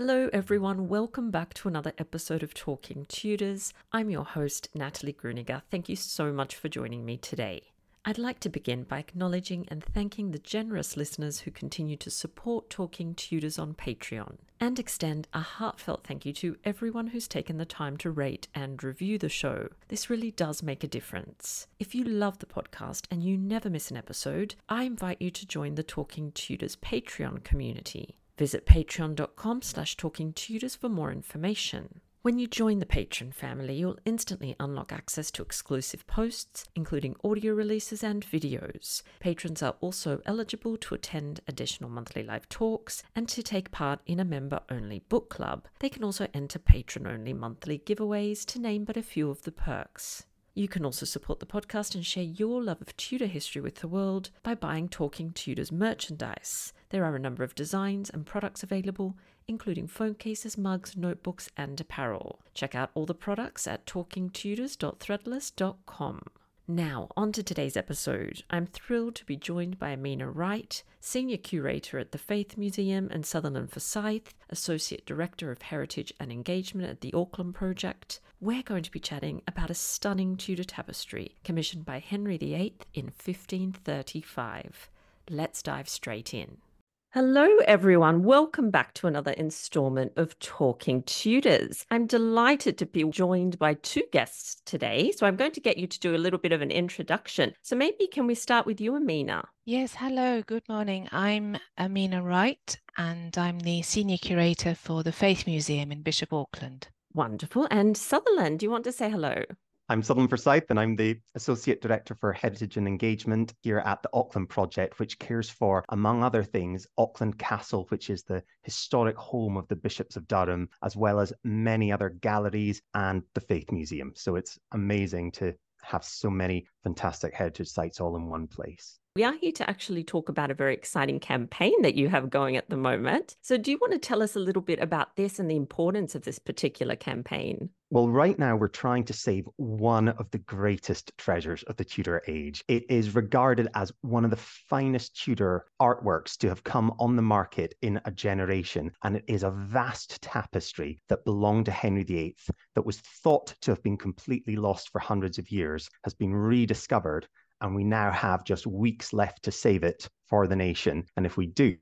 Hello, everyone. Welcome back to another episode of Talking Tudors. I'm your host, Natalie Grueninger. Thank you so much for joining me today. I'd like to begin by acknowledging and thanking the generous listeners who continue to support Talking Tudors on Patreon, and extend a heartfelt thank you to everyone who's taken the time to rate and review the show. This really does make a difference. If you love the podcast and you never miss an episode, I invite you to join the Talking Tudors Patreon community. Visit patreon.com slash talkingtudors for more information. When you join the Patreon family, you'll instantly unlock access to exclusive posts, including audio releases and videos. Patrons are also eligible to attend additional monthly live talks and to take part in a member only book club. They can also enter patron only monthly giveaways, to name but a few of the perks. You can also support the podcast and share your love of Tudor history with the world by buying Talking Tudors merchandise. There are a number of designs and products available, including phone cases, mugs, notebooks, and apparel. Check out all the products at talkingtudors.threadless.com. Now, on to today's episode. I'm thrilled to be joined by Amina Wright, Senior Curator at the Faith Museum and Sutherland Forsyth, Associate Director of Heritage and Engagement at the Auckland Project. We're going to be chatting about a stunning Tudor tapestry commissioned by Henry VIII in 1535. Let's dive straight in. Hello, everyone. Welcome back to another installment of Talking Tudors. I'm delighted to be joined by two guests today. So I'm going to get you to do a little bit of an introduction. So maybe can we start with you, Amina? Yes, hello, good morning. I'm Amina Wright, and I'm the Senior Curator for the Faith Museum in Bishop Auckland. Wonderful. And Sutherland, do you want to say hello? I'm Sutherland Forsyth, and I'm the Associate Director for Heritage and Engagement here at the Auckland Project, which cares for, among other things, Auckland Castle, which is the historic home of the Bishops of Durham, as well as many other galleries and the Faith Museum. So it's amazing to have so many fantastic heritage sites all in one place. We are here to actually talk about a very exciting campaign that you have going at the moment. So, do you want to tell us a little bit about this and the importance of this particular campaign? Well, right now we're trying to save one of the greatest treasures of the Tudor age. It is regarded as one of the finest Tudor artworks to have come on the market in a generation, and it is a vast tapestry that belonged to Henry VIII that was thought to have been completely lost for hundreds of years, has been rediscovered and we now have just weeks left to save it for the nation. And if we do,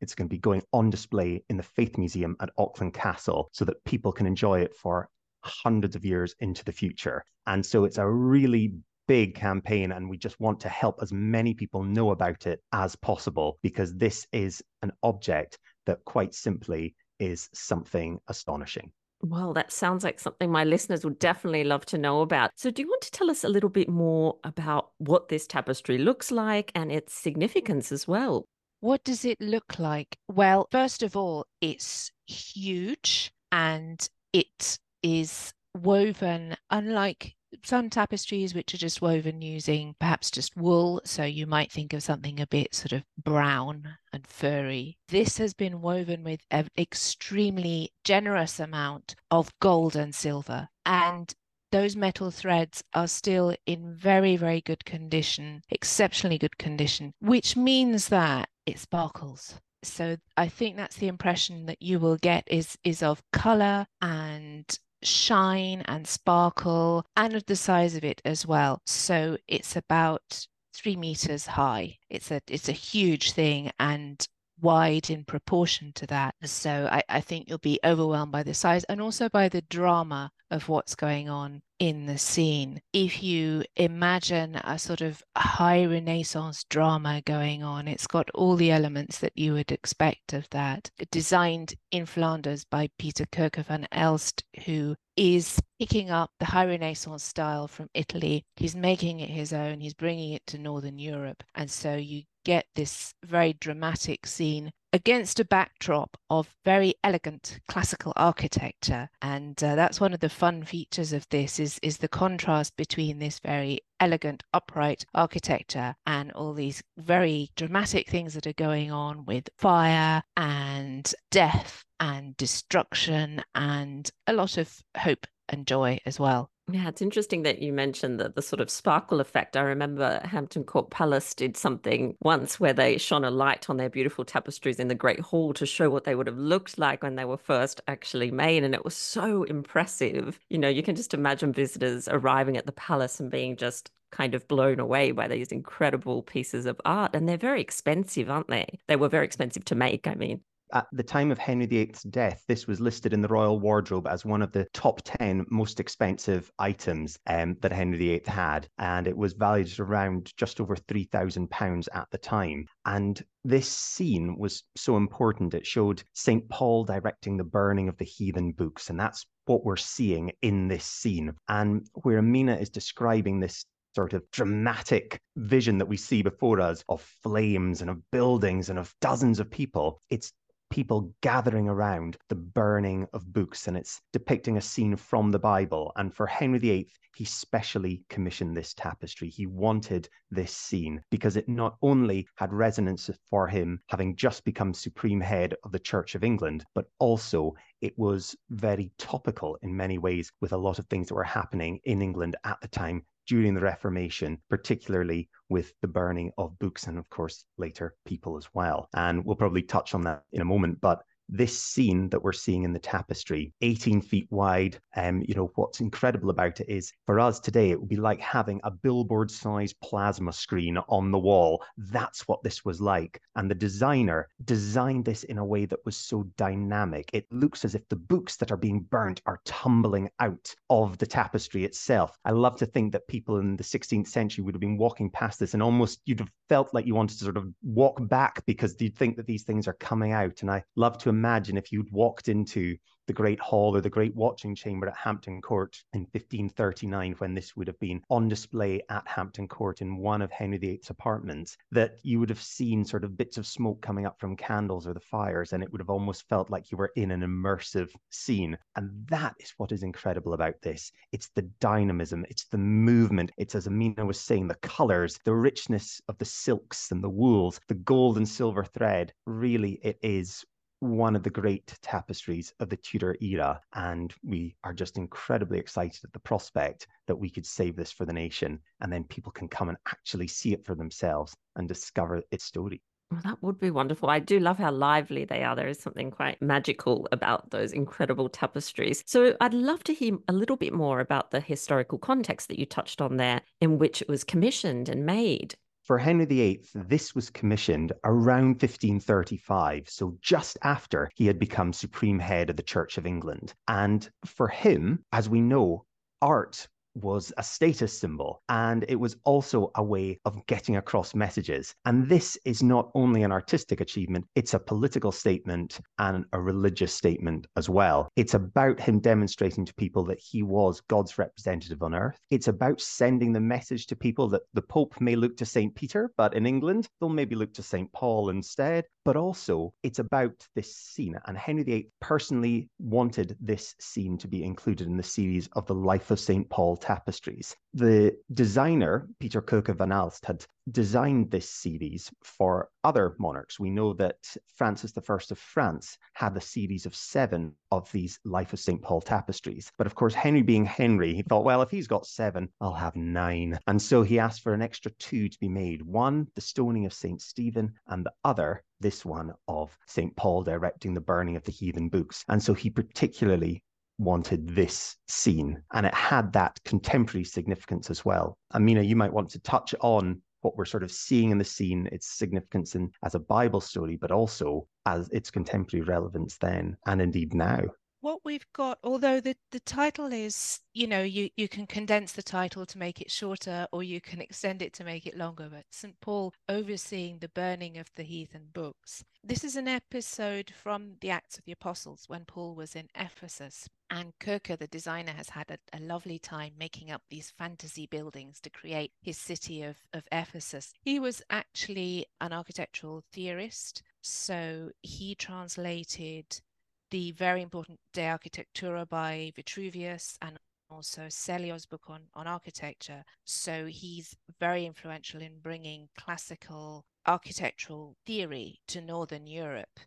it's going to be going on display in the Faith Museum at Auckland Castle so that people can enjoy it for hundreds of years into the future. And so it's a really big campaign, and we just want to help as many people know about it as possible because this is an object that quite simply is something astonishing. Well, that sounds like something my listeners would definitely love to know about. So, do you want to tell us a little bit more about what this tapestry looks like and its significance as well? What does it look like? Well, first of all, it's huge and it is woven, unlike some tapestries which are just woven using perhaps just wool. So you might think of something a bit sort of brown and furry. This has been woven with an extremely generous amount of gold and silver. And those metal threads are still in very, very good condition, exceptionally good condition, which means that it sparkles. So I think that's the impression that you will get is is of color and shine and sparkle and of the size of it as well. So it's about three meters high. It's a it's a huge thing and wide in proportion to that. So I, I think you'll be overwhelmed by the size and also by the drama of what's going on in the scene. If you imagine a sort of high Renaissance drama going on, it's got all the elements that you would expect of that. Designed in Flanders by Pieter Coecke van Aelst, who is picking up the high Renaissance style from Italy. He's making it his own, he's bringing it to Northern Europe. And so you get this very dramatic scene against a backdrop of very elegant classical architecture. And uh, that's one of the fun features of this is is the contrast between this very elegant upright architecture and all these very dramatic things that are going on with fire and death and destruction and a lot of hope and joy as well yeah, it's interesting that you mentioned the, the sort of sparkle effect. I remember Hampton Court Palace did something once where they shone a light on their beautiful tapestries in the Great Hall to show what they would have looked like when they were first actually made. And it was so impressive. You know, you can just imagine visitors arriving at the palace and being just kind of blown away by these incredible pieces of art. And they're very expensive, aren't they? They were very expensive to make, I mean at the time of Henry VIII's death, this was listed in the Royal Wardrobe as one of the top 10 most expensive items um, that Henry VIII had. And it was valued around just over £3,000 at the time. And this scene was so important. It showed St. Paul directing the burning of the heathen books. And that's what we're seeing in this scene. And where Amina is describing this sort of dramatic vision that we see before us of flames and of buildings and of dozens of people. It's people gathering around the burning of books, and it's depicting a scene from the Bible. And for Henry VIII, he specially commissioned this tapestry. He wanted this scene because it not only had resonance for him having just become supreme head of the Church of England, but also it was very topical in many ways with a lot of things that were happening in England at the time during the Reformation, particularly with the burning of books and, of course, later people as well. And we'll probably touch on that in a moment. But this scene that we're seeing in the tapestry, 18 feet wide. Um, you know, what's incredible about it is for us today, it would be like having a billboard sized plasma screen on the wall. That's what this was like. And the designer designed this in a way that was so dynamic. It looks as if the books that are being burnt are tumbling out of the tapestry itself. I love to think that people in the 16th century would have been walking past this and almost you'd have felt like you wanted to sort of walk back because you'd think that these things are coming out. And I love to imagine if you'd walked into the Great Hall or the Great Watching Chamber at Hampton Court in 1539, when this would have been on display at Hampton Court in one of Henry VIII's apartments, that you would have seen sort of bits of smoke coming up from candles or the fires, and it would have almost felt like you were in an immersive scene. And that is what is incredible about this. It's the dynamism, it's the movement, it's as Amina was saying, the colors, the richness of the silks and the wools, the gold and silver thread. Really, it is one of the great tapestries of the Tudor era. And we are just incredibly excited at the prospect that we could save this for the nation and then people can come and actually see it for themselves and discover its story. Well, that would be wonderful. I do love how lively they are. There is something quite magical about those incredible tapestries. So, I'd love to hear a little bit more about the historical context that you touched on there, in which it was commissioned and made. For Henry VIII, this was commissioned around 1535, so just after he had become supreme head of the Church of England. And for him, as we know, art was a status symbol and it was also a way of getting across messages. And this is not only an artistic achievement, it's a political statement and a religious statement as well. It's about him demonstrating to people that he was God's representative on earth. It's about sending the message to people that the Pope may look to St. Peter, but in England, they'll maybe look to St. Paul instead. But also, it's about this scene. And Henry VIII personally wanted this scene to be included in the series of the Life of St. Paul tapestries. The designer, Pieter Coecke van Aelst, had designed this series for other monarchs. We know that Francis I of France had a series of seven of these Life of St. Paul tapestries. But of course, Henry being Henry, he thought, well, if he's got seven, I'll have nine. And so he asked for an extra two to be made one, the stoning of St. Stephen, and the other, this one of St. Paul directing the burning of the heathen books. And so he particularly wanted this scene and it had that contemporary significance as well. Amina, you might want to touch on what we're sort of seeing in the scene, its significance in, as a Bible story, but also as its contemporary relevance then and indeed now what we've got although the, the title is you know you, you can condense the title to make it shorter or you can extend it to make it longer but st paul overseeing the burning of the heathen books this is an episode from the acts of the apostles when paul was in ephesus and Kircher, the designer, has had a, a, lovely time making up these fantasy buildings to create his city of, of Ephesus. He was actually an architectural theorist, so he translated the very important De Architectura by Vitruvius and also Serlio's book on, on architecture. So he's very influential in bringing classical architectural theory to Northern Europe.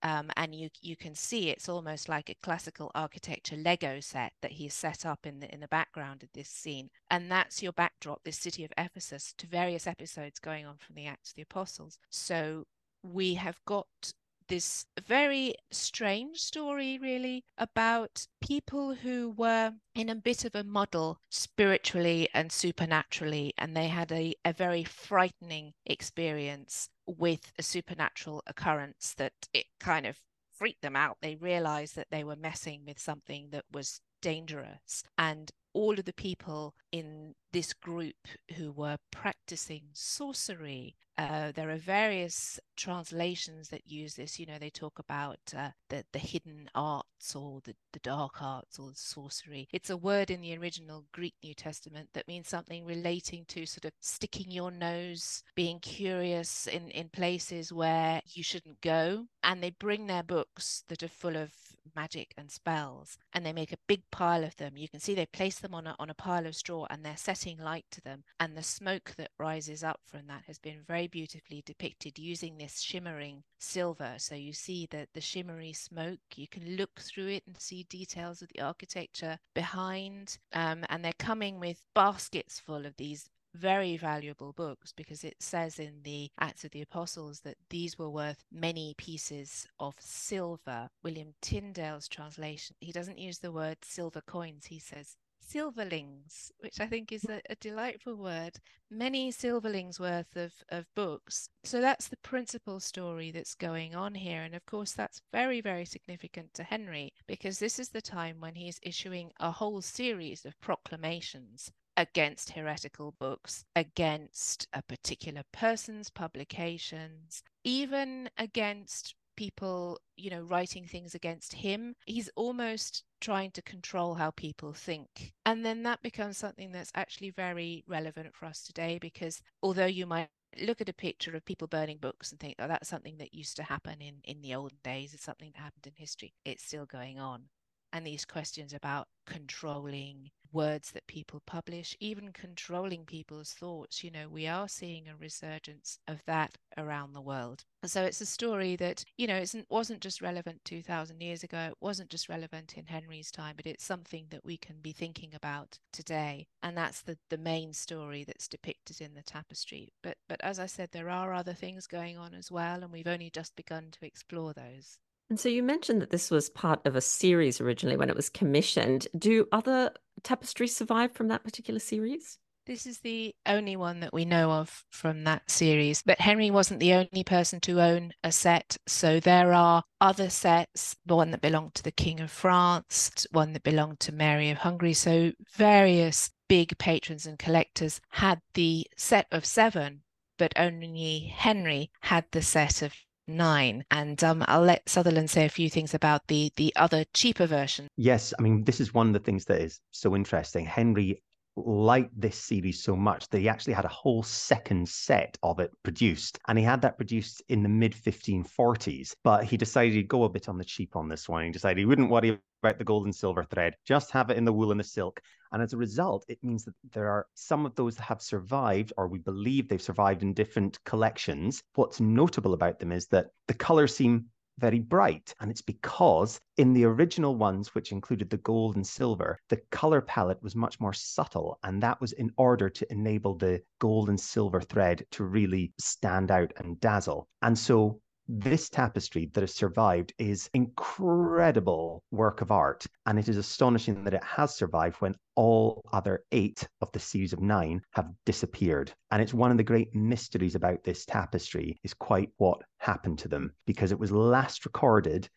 Um, and you you can see it's almost like a classical architecture Lego set that he's set up in the in the background of this scene, and that's your backdrop, this city of Ephesus, to various episodes going on from the Acts of the Apostles. So we have got this very strange story, really, about people who were in a bit of a muddle spiritually and supernaturally, and they had a, a very frightening experience with a supernatural occurrence that it kind of freaked them out. They realized that they were messing with something that was dangerous. And all of the people in this group who were practicing sorcery uh, there are various translations that use this. You know, they talk about uh, the the hidden arts or the, the dark arts or sorcery. It's a word in the original Greek New Testament that means something relating to sort of sticking your nose, being curious in in places where you shouldn't go. And they bring their books that are full of magic and spells and they make a big pile of them you can see they place them on a, on a pile of straw and they're setting light to them and the smoke that rises up from that has been very beautifully depicted using this shimmering silver. So you see the, the shimmery smoke. You can look through it and see details of the architecture behind. Um, and they're coming with baskets full of these very valuable books because it says in the Acts of the Apostles that these were worth many pieces of silver. William Tyndale's translation, he doesn't use the word silver coins, he says silverlings, which I think is a, a, delightful word, many silverlings worth of, of books. So that's the principal story that's going on here. And of course, that's very, very significant to Henry because this is the time when he's issuing a whole series of proclamations against heretical books, against a particular person's publications, even against people, you know, writing things against him. He's almost trying to control how people think. And then that becomes something that's actually very relevant for us today because although you might look at a picture of people burning books and think, oh, that's something that used to happen in, in the olden days, it's something that happened in history, it's still going on. And these questions about controlling words that people publish, even controlling people's thoughts. You know, we are seeing a resurgence of that around the world. And so it's a story that, you know, isn't wasn't just relevant 2000 years ago, it wasn't just relevant in Henry's time, but it's something that we can be thinking about today. And that's the the main story that's depicted in the tapestry. But but as I said, there are other things going on as well, and we've only just begun to explore those. And so you mentioned that this was part of a series originally when it was commissioned. Do other tapestries survive from that particular series? This is the only one that we know of from that series. But Henry wasn't the only person to own a set. So there are other sets, one that belonged to the King of France, one that belonged to Mary of Hungary. So various big patrons and collectors had the set of seven, but only Henry had the set of nine. And um, I'll let Sutherland say a few things about the the other cheaper version. Yes, I mean this is one of the things that is so interesting. Henry liked this series so much that he actually had a whole second set of it produced. And he had that produced in the mid 1540s. But he decided he'd go a bit on the cheap on this one. He decided he wouldn't worry about the gold and silver thread, just have it in the wool and the silk. And as a result, it means that there are some of those that have survived, or we believe they've survived in different collections. What's notable about them is that the colors seem very bright. And it's because in the original ones, which included the gold and silver, the color palette was much more subtle. And that was in order to enable the gold and silver thread to really stand out and dazzle. And so this tapestry that has survived is incredible work of art. And it is astonishing that it has survived when all other eight of the series of nine have disappeared. And it's one of the great mysteries about this tapestry is quite what happened to them because it was last recorded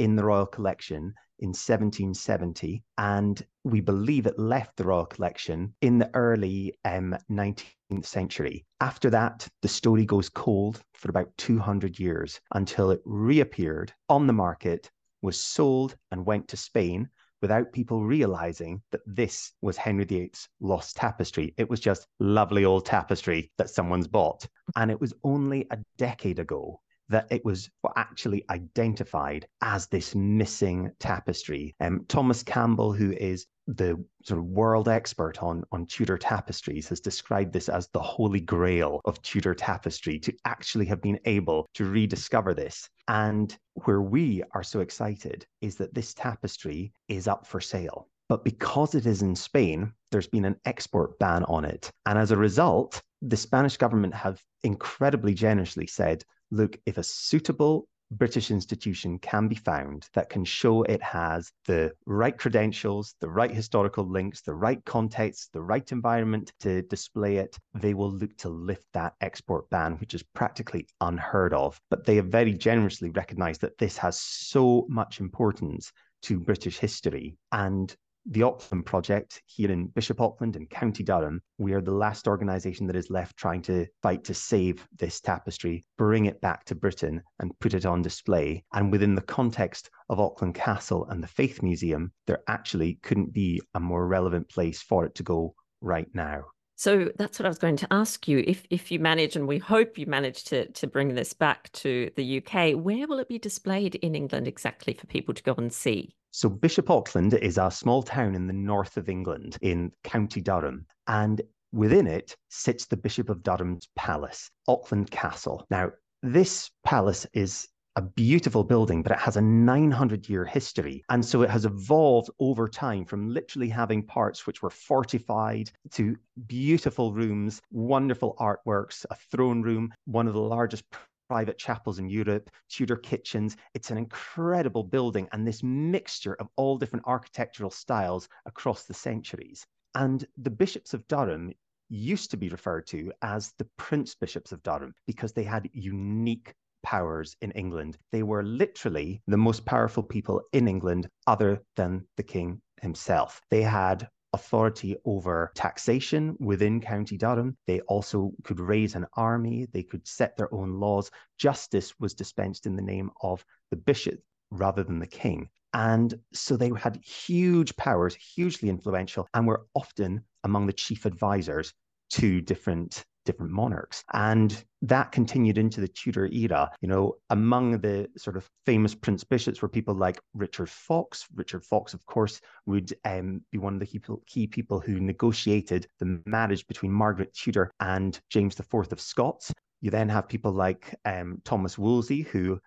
in the Royal Collection in 1770, and we believe it left the Royal Collection in the early um, 19th century. After that, the story goes cold for about 200 years until it reappeared on the market, was sold, and went to Spain without people realizing that this was Henry VIII's lost tapestry. It was just lovely old tapestry that someone's bought. And it was only a decade ago that it was actually identified as this missing tapestry. Um, Thomas Campbell, who is the sort of world expert on, on Tudor tapestries, has described this as the holy grail of Tudor tapestry to actually have been able to rediscover this. And where we are so excited is that this tapestry is up for sale. But because it is in Spain, there's been an export ban on it. And as a result, the Spanish government have incredibly generously said, look, if a suitable British institution can be found that can show it has the right credentials, the right historical links, the right context, the right environment to display it, they will look to lift that export ban, which is practically unheard of. But they have very generously recognized that this has so much importance to British history. And the Auckland Project here in Bishop Auckland and County Durham, we are the last organisation that is left trying to fight to save this tapestry, bring it back to Britain, and put it on display. And within the context of Auckland Castle and the Faith Museum, there actually couldn't be a more relevant place for it to go right now. So that's what I was going to ask you. If if you manage, and we hope you manage to to bring this back to the UK, where will it be displayed in England exactly for people to go and see? So Bishop Auckland is a small town in the north of England in County Durham. And within it sits the Bishop of Durham's palace, Auckland Castle. Now, this palace is a beautiful building, but it has a 900 year history. And so it has evolved over time from literally having parts which were fortified to beautiful rooms, wonderful artworks, a throne room, one of the largest private chapels in Europe, Tudor kitchens. It's an incredible building and this mixture of all different architectural styles across the centuries. And the bishops of Durham used to be referred to as the Prince Bishops of Durham because they had unique powers in England. They were literally the most powerful people in England other than the king himself. They had authority over taxation within County Durham. They also could raise an army, they could set their own laws. Justice was dispensed in the name of the bishop rather than the king. And so they had huge powers, hugely influential, and were often among the chief advisors to different different monarchs. And that continued into the Tudor era. You know, among the sort of famous prince bishops were people like Richard Fox. Richard Fox, of course, would um, be one of the key people, key people who negotiated the marriage between Margaret Tudor and James IV of Scots. You then have people like um, Thomas Wolsey, who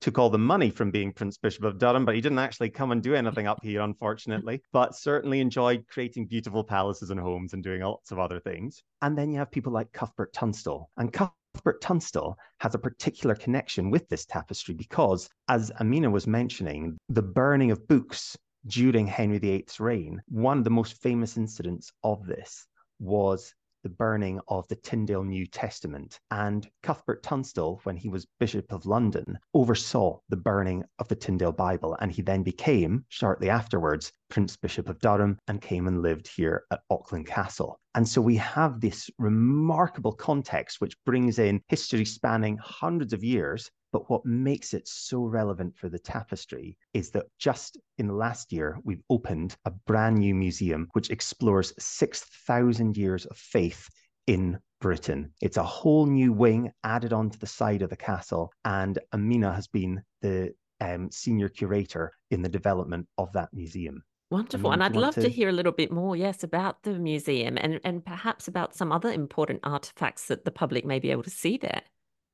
took all the money from being Prince Bishop of Durham, but he didn't actually come and do anything up here, unfortunately, but certainly enjoyed creating beautiful palaces and homes and doing lots of other things. And then you have people like Cuthbert Tunstall. And Cuthbert Tunstall has a particular connection with this tapestry because, as Amina was mentioning, the burning of books during Henry VIII's reign, one of the most famous incidents of this was the burning of the Tyndale New Testament. And Cuthbert Tunstall, when he was Bishop of London, oversaw the burning of the Tyndale Bible. And he then became, shortly afterwards, Prince Bishop of Durham and came and lived here at Auckland Castle. And so we have this remarkable context which brings in history spanning hundreds of years but what makes it so relevant for the tapestry is that just in the last year, we've opened a brand new museum which explores 6,000 years of faith in Britain. It's a whole new wing added onto the side of the castle, and Amina has been the um, senior curator in the development of that museum. Wonderful. And I'd love to... to... hear a little bit more, yes, about the museum and, and perhaps about some other important artifacts that the public may be able to see there.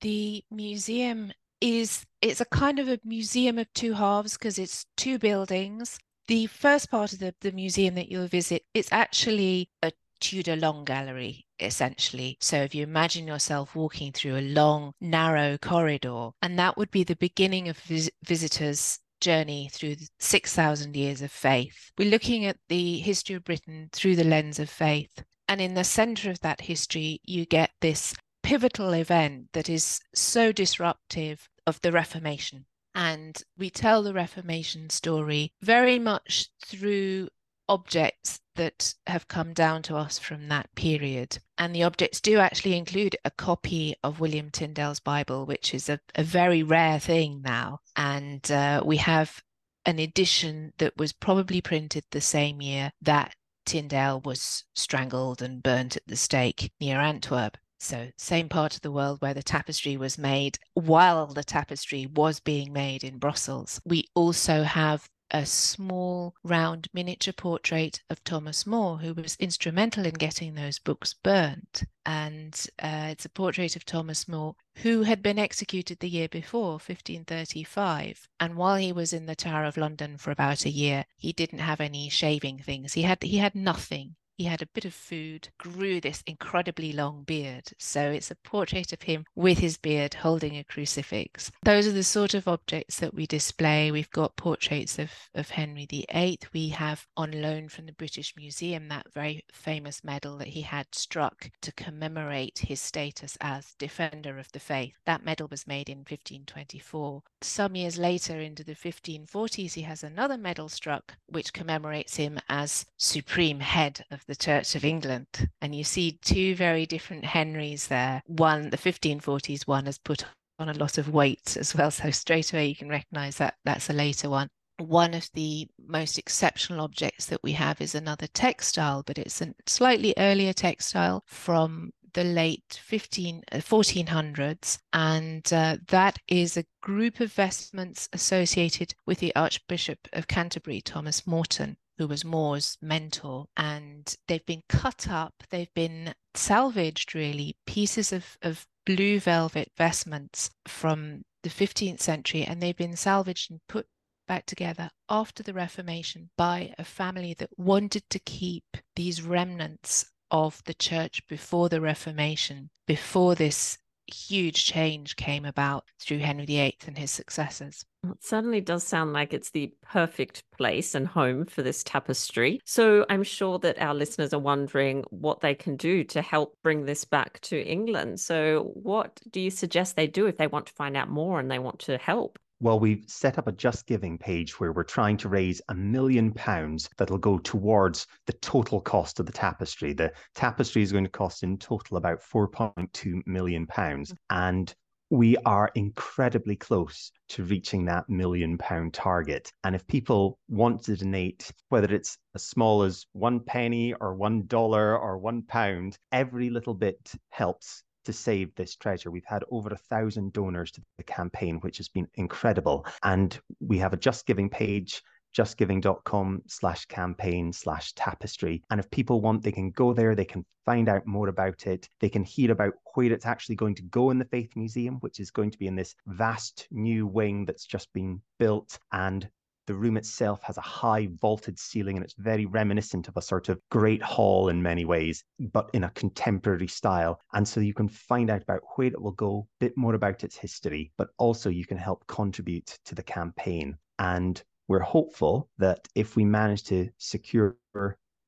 The museum is it's a kind of a museum of two halves because it's two buildings. The first part of the, the museum that you'll visit, it's actually a Tudor Long Gallery, essentially. So if you imagine yourself walking through a long, narrow corridor, and that would be the beginning of vis- visitors' journey through 6,000 years of faith. We're looking at the history of Britain through the lens of faith. And in the center of that history, you get this pivotal event that is so disruptive of the Reformation. And we tell the Reformation story very much through objects that have come down to us from that period. And the objects do actually include a copy of William Tyndale's Bible, which is a, a very rare thing now. And uh, we have an edition that was probably printed the same year that Tyndale was strangled and burnt at the stake near Antwerp. So, same part of the world where the tapestry was made while the tapestry was being made in Brussels. We also have a small round miniature portrait of Thomas More, who was instrumental in getting those books burnt. And uh, it's a portrait of Thomas More, who had been executed the year before, 1535. And while he was in the Tower of London for about a year, he didn't have any shaving things. He had he had nothing he had a bit of food, grew this incredibly long beard. So it's a portrait of him with his beard holding a crucifix. Those are the sort of objects that we display. We've got portraits of, of Henry VIII. We have on loan from the British Museum that very famous medal that he had struck to commemorate his status as Defender of the Faith. That medal was made in 1524. Some years later, into the 1540s, he has another medal struck which commemorates him as Supreme Head of the Church of England. And you see two very different Henrys there. One, the 1540s one, has put on a lot of weight as well. So straight away you can recognize that that's a later one. One of the most exceptional objects that we have is another textile, but it's a slightly earlier textile from the late 15, 1400s. Uh, and uh, that is a group of vestments associated with the Archbishop of Canterbury, Thomas Morton who was More's mentor. And they've been cut up, they've been salvaged really, pieces of, of blue velvet vestments from the 15th century, and they've been salvaged and put back together after the Reformation by a family that wanted to keep these remnants of the church before the Reformation, before this huge change came about through Henry VIII and his successors. It certainly does sound like it's the perfect place and home for this tapestry. So I'm sure that our listeners are wondering what they can do to help bring this back to England. So, what do you suggest they do if they want to find out more and they want to help? Well, we've set up a Just Giving page where we're trying to raise a million pounds that'll go towards the total cost of the tapestry. The tapestry is going to cost in total about 4.2 million pounds. Mm. And we are incredibly close to reaching that million pound target. And if people want to donate, whether it's as small as one penny or one dollar or one pound, every little bit helps to save this treasure. We've had over a thousand donors to the campaign, which has been incredible. And we have a Just Giving page justgiving.com slash campaign slash tapestry. And if people want, they can go there, they can find out more about it. They can hear about where it's actually going to go in the Faith Museum, which is going to be in this vast new wing that's just been built. And the room itself has a high vaulted ceiling and it's very reminiscent of a sort of great hall in many ways, but in a contemporary style. And so you can find out about where it will go, a bit more about its history, but also you can help contribute to the campaign. And we're hopeful that if we manage to secure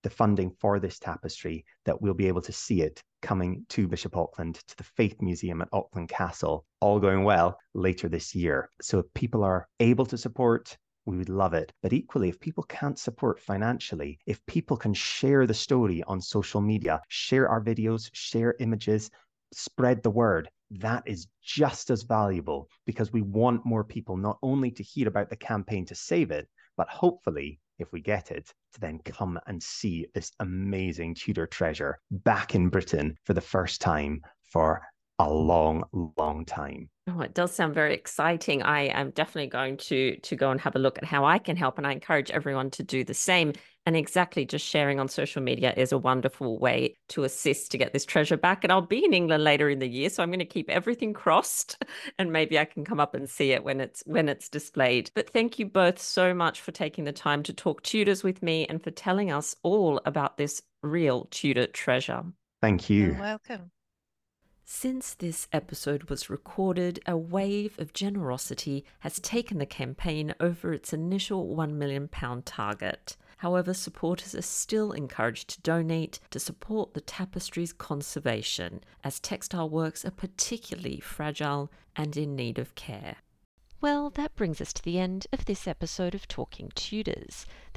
the funding for this tapestry, that we'll be able to see it coming to Bishop Auckland to the Faith Museum at Auckland Castle, all going well later this year. So if people are able to support, we would love it. But equally, if people can't support financially, if people can share the story on social media, share our videos, share images, spread the word, that is just as valuable because we want more people not only to hear about the campaign to save it, but hopefully, if we get it, to then come and see this amazing Tudor treasure back in Britain for the first time for a long, long time. Oh, it does sound very exciting. I am definitely going to to go and have a look at how I can help, and I encourage everyone to do the same. And exactly, just sharing on social media is a wonderful way to assist to get this treasure back. And I'll be in England later in the year, so I'm going to keep everything crossed, and maybe I can come up and see it when it's when it's displayed. But thank you both so much for taking the time to talk Tudors with me and for telling us all about this real Tudor treasure. Thank you. You're welcome. Since this episode was recorded, a wave of generosity has taken the campaign over its initial £1 million target. However, supporters are still encouraged to donate to support the tapestry's conservation, as textile works are particularly fragile and in need of care. Well, that brings us to the end of this episode of Talking Tudors.